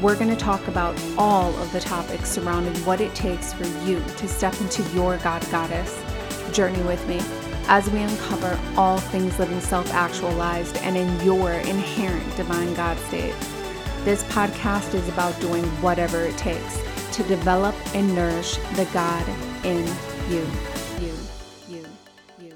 We're going to talk about all of the topics surrounding what it takes for you to step into your God Goddess journey with me as we uncover all things living self actualized and in your inherent divine God state. This podcast is about doing whatever it takes to develop and nourish the God in you. You, you, you,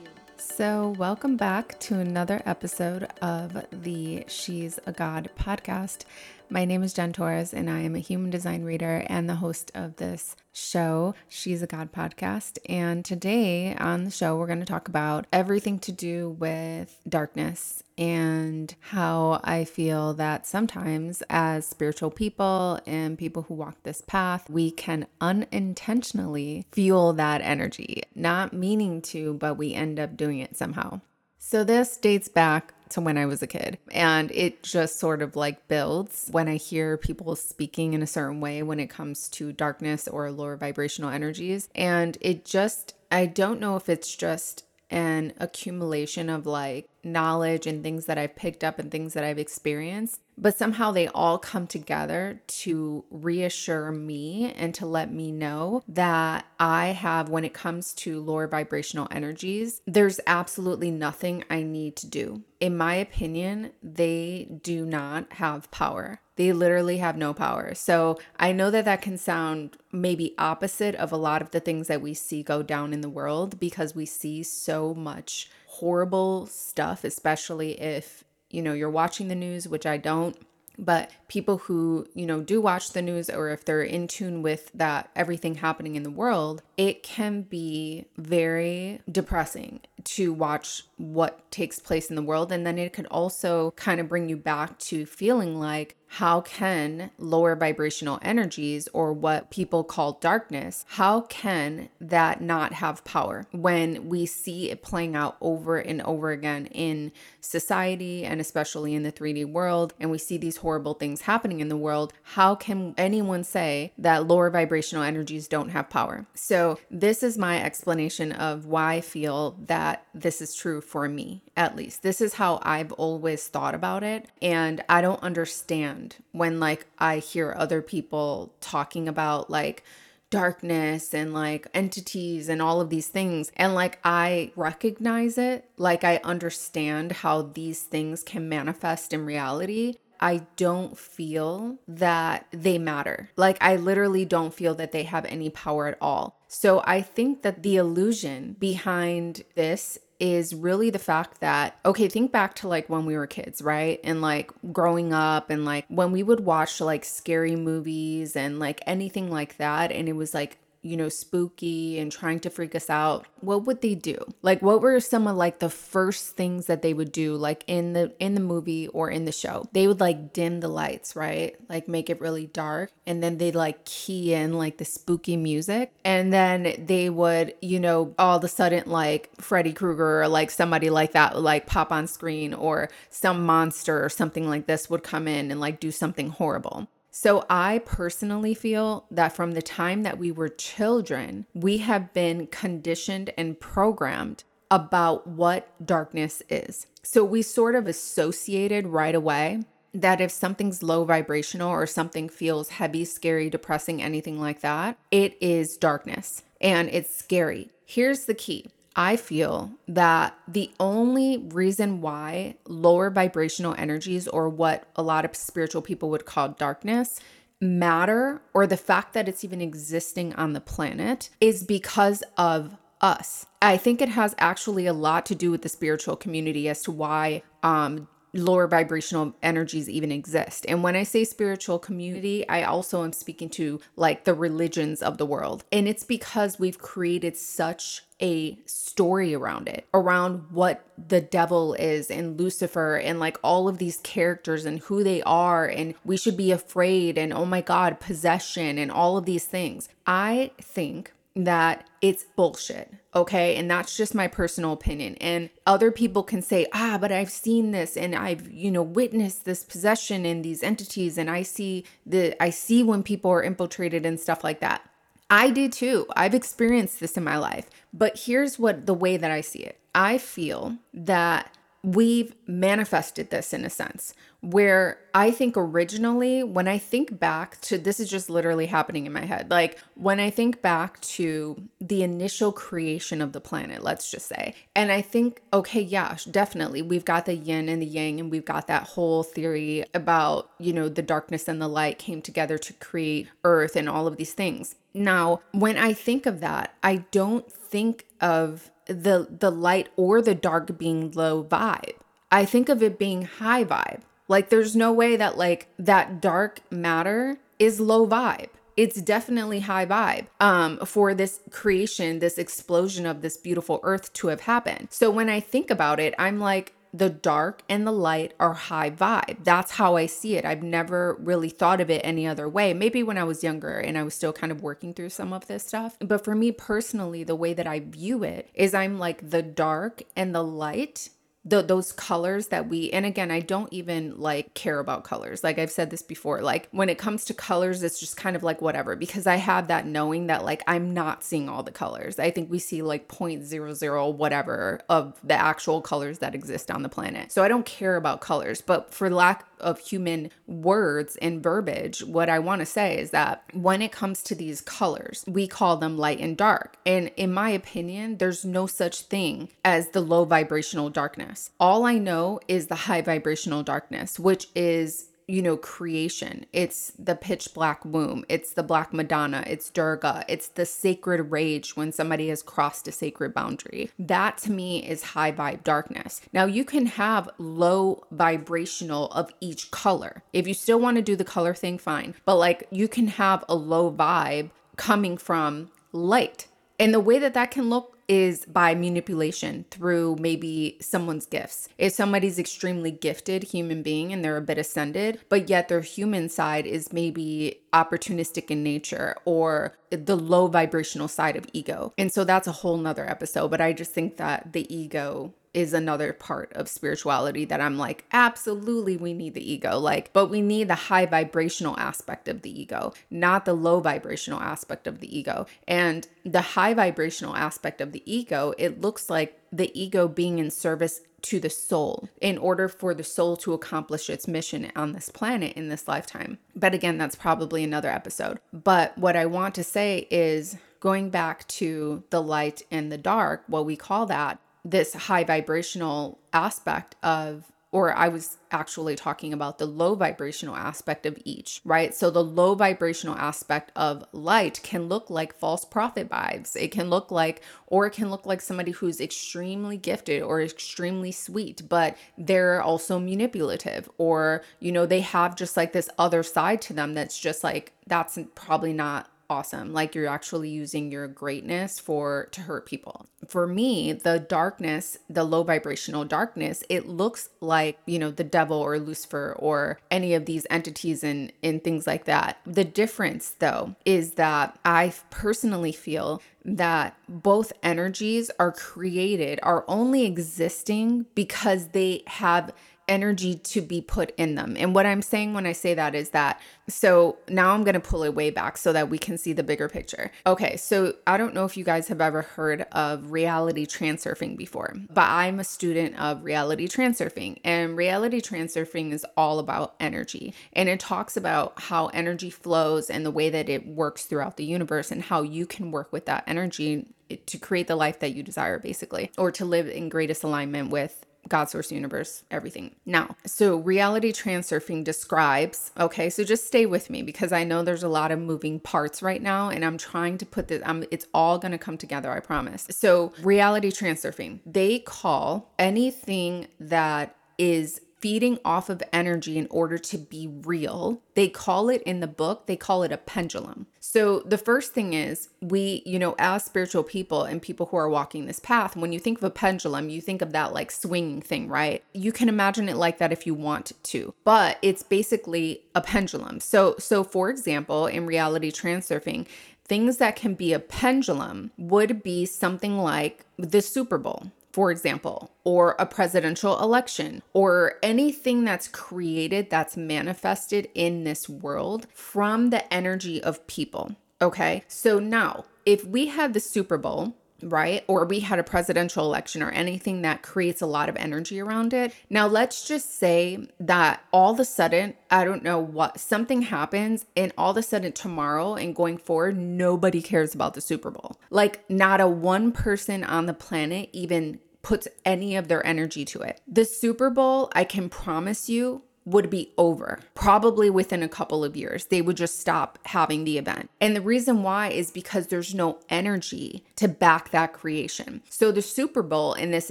you. So, welcome back to another episode of the She's a God podcast. My name is Jen Torres, and I am a human design reader and the host of this show, She's a God podcast. And today on the show, we're going to talk about everything to do with darkness and how I feel that sometimes, as spiritual people and people who walk this path, we can unintentionally fuel that energy, not meaning to, but we end up doing it somehow. So, this dates back to when I was a kid. And it just sort of like builds when I hear people speaking in a certain way when it comes to darkness or lower vibrational energies. And it just, I don't know if it's just an accumulation of like knowledge and things that I've picked up and things that I've experienced but somehow they all come together to reassure me and to let me know that I have, when it comes to lower vibrational energies, there's absolutely nothing I need to do. In my opinion, they do not have power. They literally have no power. So I know that that can sound maybe opposite of a lot of the things that we see go down in the world because we see so much horrible stuff, especially if you know, you're watching the news, which I don't, but people who, you know, do watch the news or if they're in tune with that everything happening in the world, it can be very depressing to watch what takes place in the world. And then it could also kind of bring you back to feeling like how can lower vibrational energies or what people call darkness how can that not have power? When we see it playing out over and over again in society and especially in the 3D world and we see these horrible things happening in the world how can anyone say that lower vibrational energies don't have power? So this is my explanation of why I feel that this is true for me at least. This is how I've always thought about it and I don't understand when like I hear other people talking about like darkness and like entities and all of these things. And like I recognize it, like I understand how these things can manifest in reality. I don't feel that they matter. Like, I literally don't feel that they have any power at all. So, I think that the illusion behind this is really the fact that, okay, think back to like when we were kids, right? And like growing up and like when we would watch like scary movies and like anything like that. And it was like you know, spooky and trying to freak us out, what would they do? Like what were some of like the first things that they would do like in the in the movie or in the show? They would like dim the lights, right? Like make it really dark and then they'd like key in like the spooky music and then they would, you know, all of a sudden like Freddy Krueger or like somebody like that would like pop on screen or some monster or something like this would come in and like do something horrible. So, I personally feel that from the time that we were children, we have been conditioned and programmed about what darkness is. So, we sort of associated right away that if something's low vibrational or something feels heavy, scary, depressing, anything like that, it is darkness and it's scary. Here's the key I feel that the only reason why lower vibrational energies, or what a lot of spiritual people would call darkness, matter or the fact that it's even existing on the planet is because of us. I think it has actually a lot to do with the spiritual community as to why um, lower vibrational energies even exist. And when I say spiritual community, I also am speaking to like the religions of the world. And it's because we've created such a story around it, around what the devil is and Lucifer and like all of these characters and who they are. And we should be afraid and oh my God, possession and all of these things. I think that it's bullshit. Okay. And that's just my personal opinion. And other people can say, ah, but I've seen this and I've, you know, witnessed this possession in these entities. And I see the, I see when people are infiltrated and stuff like that. I do too. I've experienced this in my life. But here's what the way that I see it I feel that we've manifested this in a sense where I think originally, when I think back to this, is just literally happening in my head. Like when I think back to the initial creation of the planet, let's just say, and I think, okay, yeah, definitely, we've got the yin and the yang, and we've got that whole theory about, you know, the darkness and the light came together to create Earth and all of these things. Now, when I think of that, I don't think of the the light or the dark being low vibe. I think of it being high vibe. Like there's no way that like that dark matter is low vibe. It's definitely high vibe um, for this creation, this explosion of this beautiful earth to have happened. So when I think about it, I'm like, the dark and the light are high vibe. That's how I see it. I've never really thought of it any other way. Maybe when I was younger and I was still kind of working through some of this stuff. But for me personally, the way that I view it is I'm like the dark and the light the, those colors that we and again i don't even like care about colors. Like i've said this before like when it comes to colors it's just kind of like whatever because i have that knowing that like i'm not seeing all the colors. I think we see like 0.00 whatever of the actual colors that exist on the planet. So i don't care about colors but for lack of human words and verbiage, what I want to say is that when it comes to these colors, we call them light and dark. And in my opinion, there's no such thing as the low vibrational darkness. All I know is the high vibrational darkness, which is you know, creation. It's the pitch black womb. It's the black Madonna. It's Durga. It's the sacred rage when somebody has crossed a sacred boundary. That to me is high vibe darkness. Now, you can have low vibrational of each color. If you still want to do the color thing, fine. But like you can have a low vibe coming from light. And the way that that can look is by manipulation through maybe someone's gifts. If somebody's extremely gifted human being and they're a bit ascended, but yet their human side is maybe opportunistic in nature or the low vibrational side of ego. And so that's a whole nother episode. But I just think that the ego is another part of spirituality that I'm like, absolutely, we need the ego. Like, but we need the high vibrational aspect of the ego, not the low vibrational aspect of the ego. And the high vibrational aspect of the ego, it looks like the ego being in service to the soul in order for the soul to accomplish its mission on this planet in this lifetime. But again, that's probably another episode. But what I want to say is going back to the light and the dark, what we call that this high vibrational aspect of or I was actually talking about the low vibrational aspect of each, right? So the low vibrational aspect of light can look like false prophet vibes. It can look like, or it can look like somebody who's extremely gifted or extremely sweet, but they're also manipulative, or, you know, they have just like this other side to them that's just like, that's probably not awesome like you're actually using your greatness for to hurt people. For me the darkness the low vibrational darkness it looks like you know the devil or lucifer or any of these entities and and things like that. The difference though is that i personally feel that both energies are created are only existing because they have energy to be put in them. And what I'm saying when I say that is that, so now I'm going to pull it way back so that we can see the bigger picture. Okay, so I don't know if you guys have ever heard of reality transurfing before, but I'm a student of reality transurfing, and reality transurfing is all about energy. And it talks about how energy flows and the way that it works throughout the universe and how you can work with that energy to create the life that you desire, basically, or to live in greatest alignment with God source universe, everything. Now, so reality transurfing describes, okay, so just stay with me because I know there's a lot of moving parts right now and I'm trying to put this, I'm, it's all going to come together, I promise. So, reality transurfing, they call anything that is feeding off of energy in order to be real. They call it in the book, they call it a pendulum. So the first thing is, we, you know, as spiritual people and people who are walking this path, when you think of a pendulum, you think of that like swinging thing, right? You can imagine it like that if you want to, but it's basically a pendulum. So, so for example, in reality transurfing, things that can be a pendulum would be something like the Super Bowl for example, or a presidential election, or anything that's created that's manifested in this world from the energy of people. Okay. So now, if we had the Super Bowl, right? Or we had a presidential election or anything that creates a lot of energy around it. Now, let's just say that all of a sudden, I don't know what, something happens, and all of a sudden tomorrow and going forward, nobody cares about the Super Bowl. Like, not a one person on the planet even puts any of their energy to it. The Super Bowl, I can promise you, would be over probably within a couple of years. They would just stop having the event. And the reason why is because there's no energy to back that creation. So the Super Bowl in this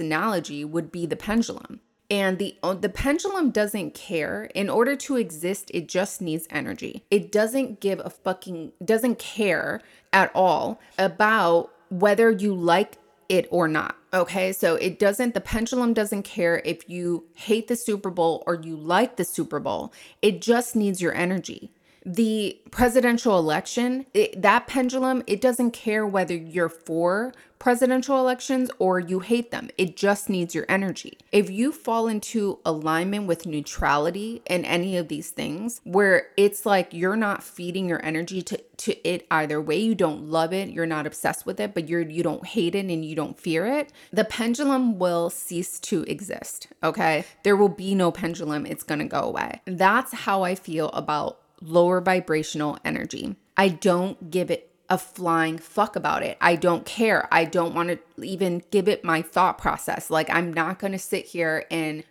analogy would be the pendulum. And the uh, the pendulum doesn't care. In order to exist, it just needs energy. It doesn't give a fucking doesn't care at all about whether you like it or not. Okay, so it doesn't, the pendulum doesn't care if you hate the Super Bowl or you like the Super Bowl. It just needs your energy the presidential election, it, that pendulum, it doesn't care whether you're for presidential elections or you hate them. It just needs your energy. If you fall into alignment with neutrality in any of these things, where it's like you're not feeding your energy to, to it either way, you don't love it, you're not obsessed with it, but you're you don't hate it and you don't fear it, the pendulum will cease to exist. Okay. There will be no pendulum, it's gonna go away. That's how I feel about lower vibrational energy. I don't give it a flying fuck about it. I don't care. I don't want to even give it my thought process. Like, I'm not going to sit here and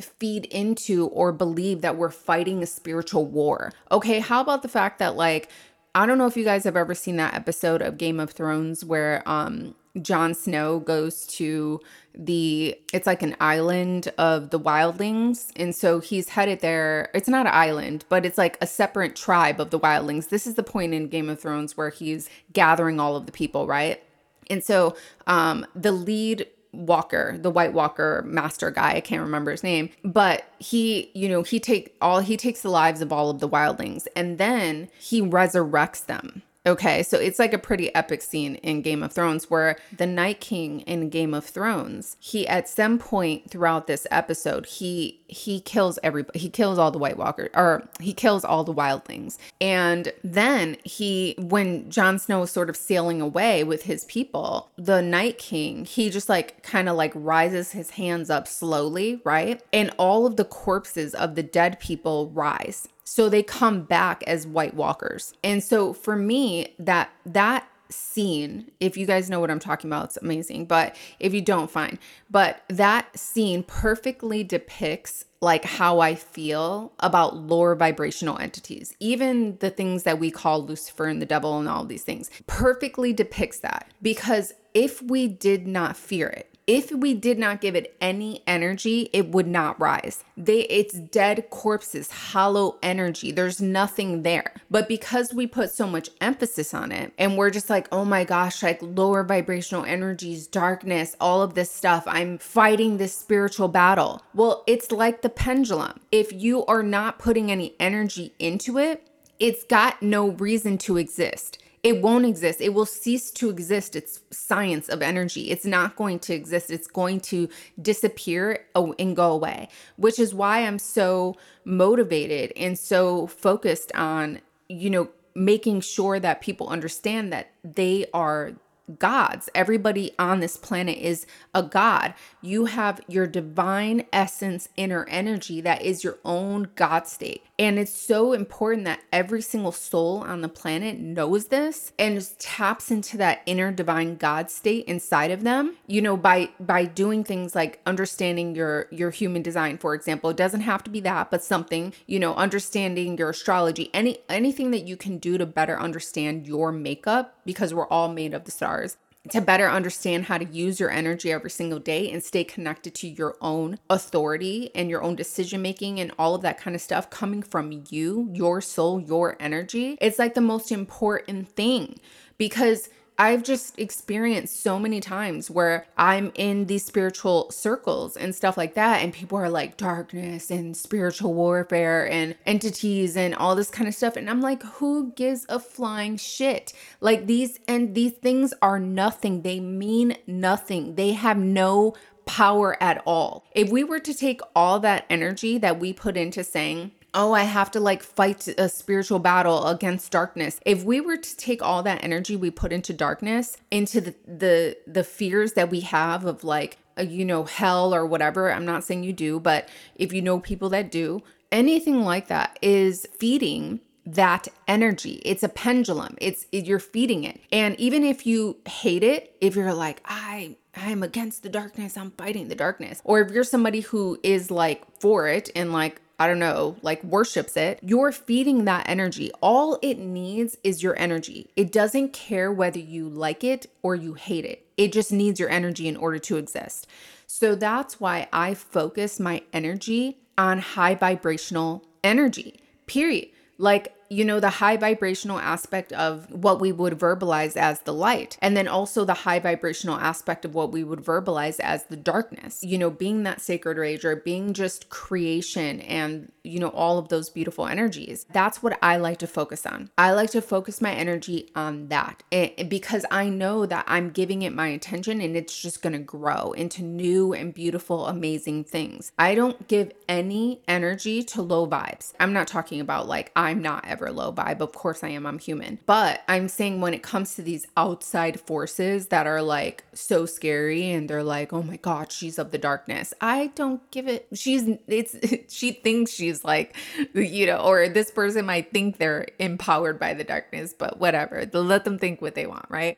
feed into or believe that we're fighting a spiritual war. Okay, how about the fact that, like, I don't know if you guys have ever seen that episode of Game of Thrones where um Jon Snow goes to the it's like an island of the wildlings. And so he's headed there. It's not an island but it's like a separate tribe of the wildlings. This is the point in game of thrones where he's gathering all of the people right? And so um the lead walker the white walker master guy i can't remember his name but he you know he take all he takes the lives of all of the wildlings. And then he resurrects them Okay, so it's like a pretty epic scene in Game of Thrones where the Night King in Game of Thrones, he at some point throughout this episode, he he kills everybody. He kills all the White Walkers or he kills all the wildlings. And then he when Jon Snow is sort of sailing away with his people, the Night King, he just like kind of like rises his hands up slowly, right? And all of the corpses of the dead people rise so they come back as white walkers. And so for me that that scene if you guys know what i'm talking about it's amazing but if you don't fine. But that scene perfectly depicts like how i feel about lower vibrational entities even the things that we call lucifer and the devil and all these things. Perfectly depicts that because if we did not fear it if we did not give it any energy, it would not rise. They it's dead corpses, hollow energy. There's nothing there. But because we put so much emphasis on it and we're just like, "Oh my gosh, like lower vibrational energies, darkness, all of this stuff. I'm fighting this spiritual battle." Well, it's like the pendulum. If you are not putting any energy into it, it's got no reason to exist it won't exist. It will cease to exist. It's science of energy. It's not going to exist. It's going to disappear and go away, which is why I'm so motivated and so focused on, you know, making sure that people understand that they are gods. Everybody on this planet is a god. You have your divine essence, inner energy that is your own God state. And it's so important that every single soul on the planet knows this and just taps into that inner divine God state inside of them, you know, by by doing things like understanding your your human design, for example. It doesn't have to be that, but something, you know, understanding your astrology, any anything that you can do to better understand your makeup because we're all made of the stars to better understand how to use your energy every single day and stay connected to your own authority and your own decision making and all of that kind of stuff coming from you, your soul, your energy. It's like the most important thing because I've just experienced so many times where I'm in these spiritual circles and stuff like that, and people are like darkness and spiritual warfare and entities and all this kind of stuff. And I'm like, who gives a flying shit? Like these, and these things are nothing. They mean nothing. They have no power at all. If we were to take all that energy that we put into saying, oh, I have to like fight a spiritual battle against darkness. If we were to take all that energy we put into darkness, into the the the fears that we have of like uh, you know hell or whatever, I'm not saying you do, but if you know people that do, anything like that is feeding that energy. It's a pendulum. It's it, you're feeding it. And even if you hate it, if you're like, I I'm against the darkness, I'm fighting the darkness. Or if you're somebody who is like for it and like I don't know, like worships it, you're feeding that energy. All it needs is your energy. It doesn't care whether you like it or you hate it, it just needs your energy in order to exist. So that's why I focus my energy on high vibrational energy, period. Like you know, the high vibrational aspect of what we would verbalize as the light, and then also the high vibrational aspect of what we would verbalize as the darkness. You know, being that sacred rage or being just creation and, you know, all of those beautiful energies. That's what I like to focus on. I like to focus my energy on that eh, because I know that I'm giving it my attention and it's just going to grow into new and beautiful, amazing things. I don't give any energy to low vibes. I'm not talking about like I'm not ever low vibe. Of course I am, I'm human. But I'm saying when it comes to these outside forces that are like so scary and they're like, oh my God, she's of the darkness. I don't give it, she's, it's, she thinks she's like, you know, or this person might think they're empowered by the darkness, but whatever. Let them think what they want, right?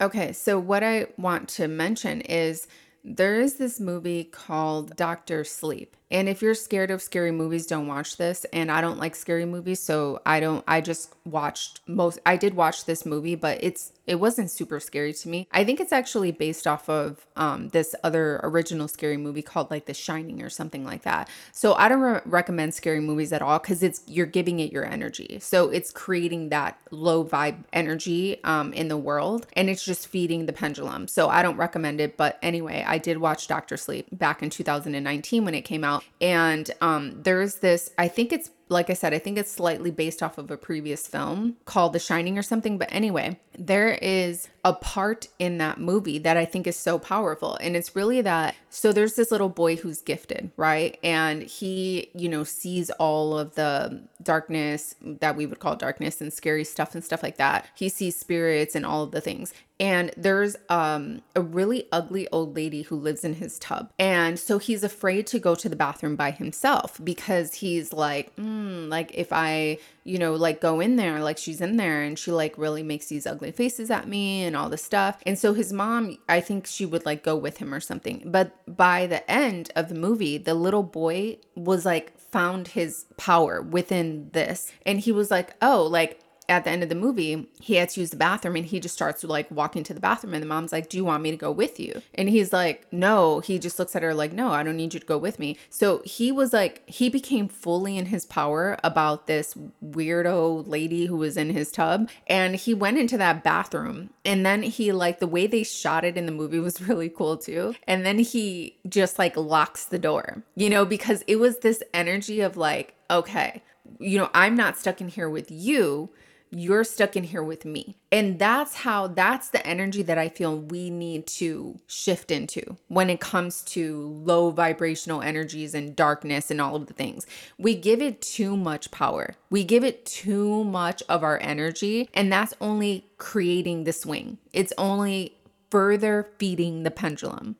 Okay, so what I want to mention is there is this movie called Doctor Sleep. And if you're scared of scary movies, don't watch this. And I don't like scary movies, so I don't I just watched most I did watch this movie, but it's it wasn't super scary to me. I think it's actually based off of um this other original scary movie called like The Shining or something like that. So I don't re- recommend scary movies at all cuz it's you're giving it your energy. So it's creating that low vibe energy um in the world and it's just feeding the pendulum. So I don't recommend it, but anyway, I did watch Doctor Sleep back in 2019 when it came out and um, there's this, I think it's like I said, I think it's slightly based off of a previous film called The Shining or something. But anyway, there is a part in that movie that I think is so powerful. And it's really that so there's this little boy who's gifted, right? And he, you know, sees all of the darkness that we would call darkness and scary stuff and stuff like that. He sees spirits and all of the things. And there's um a really ugly old lady who lives in his tub. And so he's afraid to go to the bathroom by himself because he's like, mm, like if I you know, like go in there, like she's in there and she like really makes these ugly faces at me and all this stuff. And so his mom, I think she would like go with him or something. But by the end of the movie, the little boy was like found his power within this. And he was like, oh, like at the end of the movie, he had to use the bathroom and he just starts to like walking to the bathroom. And the mom's like, Do you want me to go with you? And he's like, No. He just looks at her like, No, I don't need you to go with me. So he was like, he became fully in his power about this weirdo lady who was in his tub. And he went into that bathroom. And then he, like, the way they shot it in the movie was really cool too. And then he just like locks the door, you know, because it was this energy of like, Okay, you know, I'm not stuck in here with you you're stuck in here with me. And that's how, that's the energy that I feel we need to shift into when it comes to low vibrational energies and darkness and all of the things. We give it too much power, we give it too much of our energy, and that's only creating the swing. It's only further feeding the pendulum.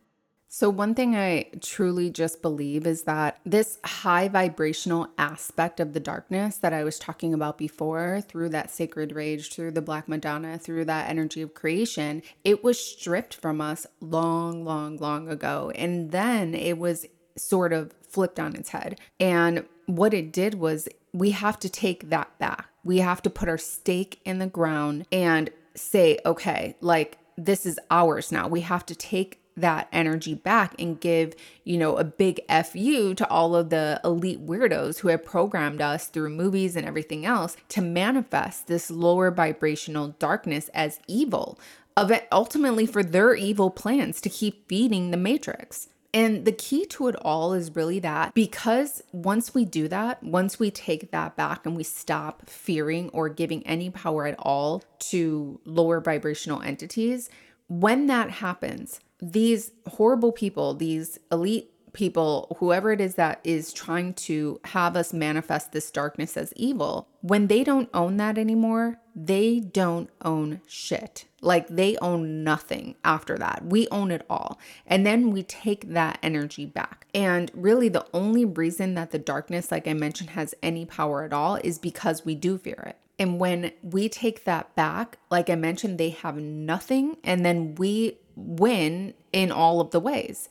So, one thing I truly just believe is that this high vibrational aspect of the darkness that I was talking about before, through that sacred rage, through the Black Madonna, through that energy of creation, it was stripped from us long, long, long ago. And then it was sort of flipped on its head. And what it did was we have to take that back. We have to put our stake in the ground and say, okay, like this is ours now. We have to take that energy back and give, you know, a big fu to all of the elite weirdos who have programmed us through movies and everything else to manifest this lower vibrational darkness as evil of it ultimately for their evil plans to keep feeding the matrix. And the key to it all is really that because once we do that, once we take that back and we stop fearing or giving any power at all to lower vibrational entities, when that happens, these horrible people, these elite people, whoever it is that is trying to have us manifest this darkness as evil, when they don't own that anymore, they don't own shit. Like they own nothing after that. We own it all. And then we take that energy back. And really, the only reason that the darkness, like I mentioned, has any power at all is because we do fear it. And when we take that back, like I mentioned, they have nothing. And then we win in all of the ways.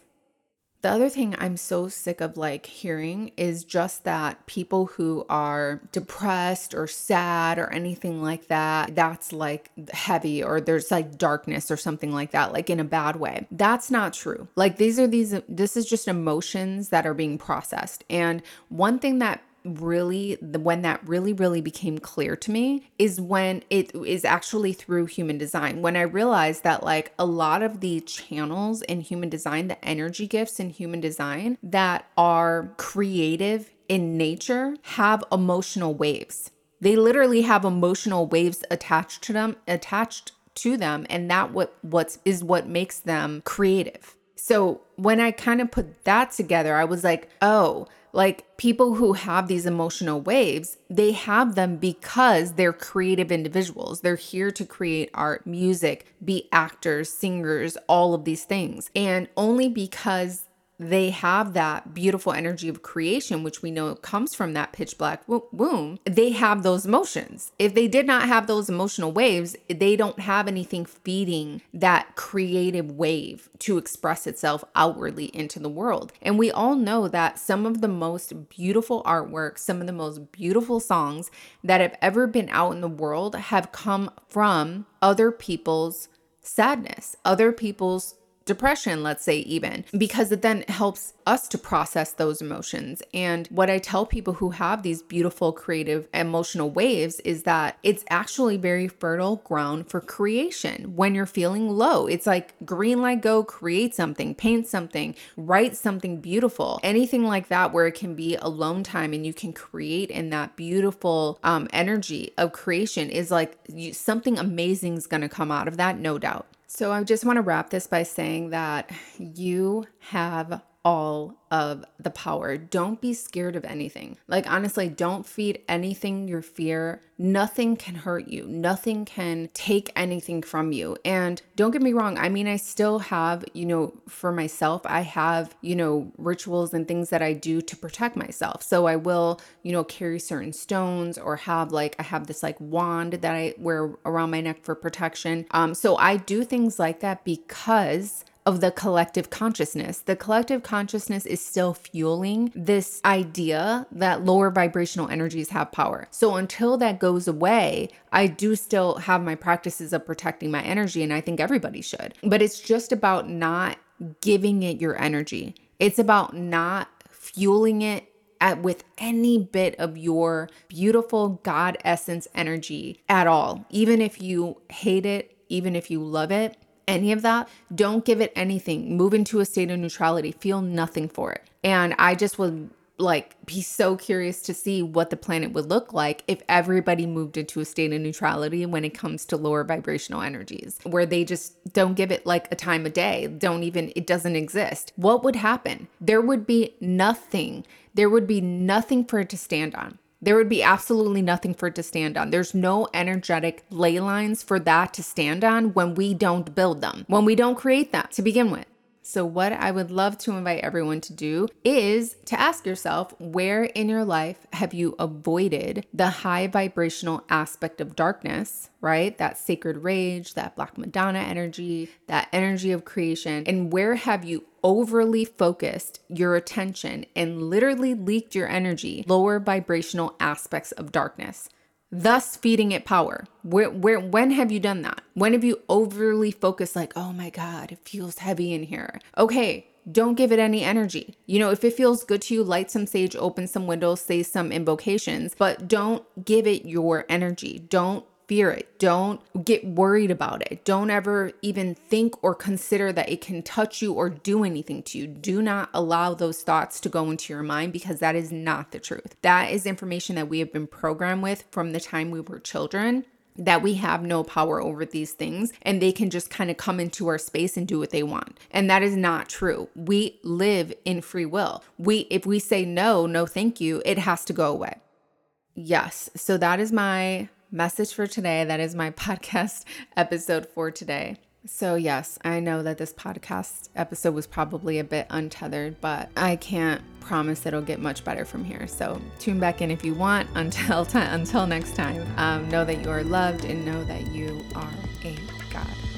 The other thing I'm so sick of like hearing is just that people who are depressed or sad or anything like that, that's like heavy or there's like darkness or something like that, like in a bad way. That's not true. Like these are these, this is just emotions that are being processed. And one thing that really when that really really became clear to me is when it is actually through human design. When i realized that like a lot of the channels in human design the energy gifts in human design that are creative in nature have emotional waves. They literally have emotional waves attached to them attached to them and that what what's is what makes them creative so when i kind of put that together i was like oh like people who have these emotional waves, they have them because they're creative individuals. They're here to create art, music, be actors, singers, all of these things. And only because they have that beautiful energy of creation, which we know comes from that pitch black womb, they have those emotions. If they did not have those emotional waves, they don't have anything feeding that creative wave to express itself outwardly into the world. And we all know that some of the most beautiful artwork, some of the most beautiful songs that have ever been out in the world have come from other people's sadness, other people's depression, let's say, even, because it then helps us to process those emotions. And what I tell people who have these beautiful, creative, emotional waves is that it's actually very fertile ground for creation when you're feeling low. It's like green light, go create something, paint something, write something beautiful, anything like that, where it can be alone time and you can create in that beautiful um, energy of creation is like you, something amazing is going to come out of that, no doubt. So I just want to wrap this by saying that you have all of the power. Don't be scared of anything. Like, honestly, don't feed anything your fear. Nothing can hurt you, nothing can take anything from you. And don't get me wrong, I mean, I still have, you know, for myself, I have, you know, rituals and things that I do to protect myself. So I will, you know, carry certain stones or have like, I have this like wand that I wear around my neck for protection. Um, so I do things like that because of the collective consciousness. The collective consciousness is still fueling this idea that lower vibrational energies have power. So until that goes away, I do still have my practices of protecting my energy, and I think everybody should. But it's just about not giving it your energy, it's about not fueling it at, with any bit of your beautiful God essence energy at all. Even if you hate it, even if you love it, any of that, don't give it anything. Move into a state of neutrality. Feel nothing for it. And I just would like be so curious to see what the planet would look like if everybody moved into a state of neutrality when it comes to lower vibrational energies where they just don't give it like a time of day don't even it doesn't exist what would happen there would be nothing there would be nothing for it to stand on there would be absolutely nothing for it to stand on. There's no energetic ley lines for that to stand on when we don't build them, when we don't create them to begin with. So, what I would love to invite everyone to do is to ask yourself where in your life have you avoided the high vibrational aspect of darkness, right? That sacred rage, that Black Madonna energy, that energy of creation, and where have you overly focused your attention and literally leaked your energy, lower vibrational aspects of darkness? Thus feeding it power. Where, where, when have you done that? When have you overly focused, like, oh my God, it feels heavy in here? Okay, don't give it any energy. You know, if it feels good to you, light some sage, open some windows, say some invocations, but don't give it your energy. Don't fear it. Don't get worried about it. Don't ever even think or consider that it can touch you or do anything to you. Do not allow those thoughts to go into your mind because that is not the truth. That is information that we have been programmed with from the time we were children that we have no power over these things and they can just kind of come into our space and do what they want. And that is not true. We live in free will. We if we say no, no thank you, it has to go away. Yes. So that is my message for today. That is my podcast episode for today. So, yes, I know that this podcast episode was probably a bit untethered, but I can't promise it'll get much better from here. So, tune back in if you want. Until, t- until next time, um, know that you are loved and know that you are a God.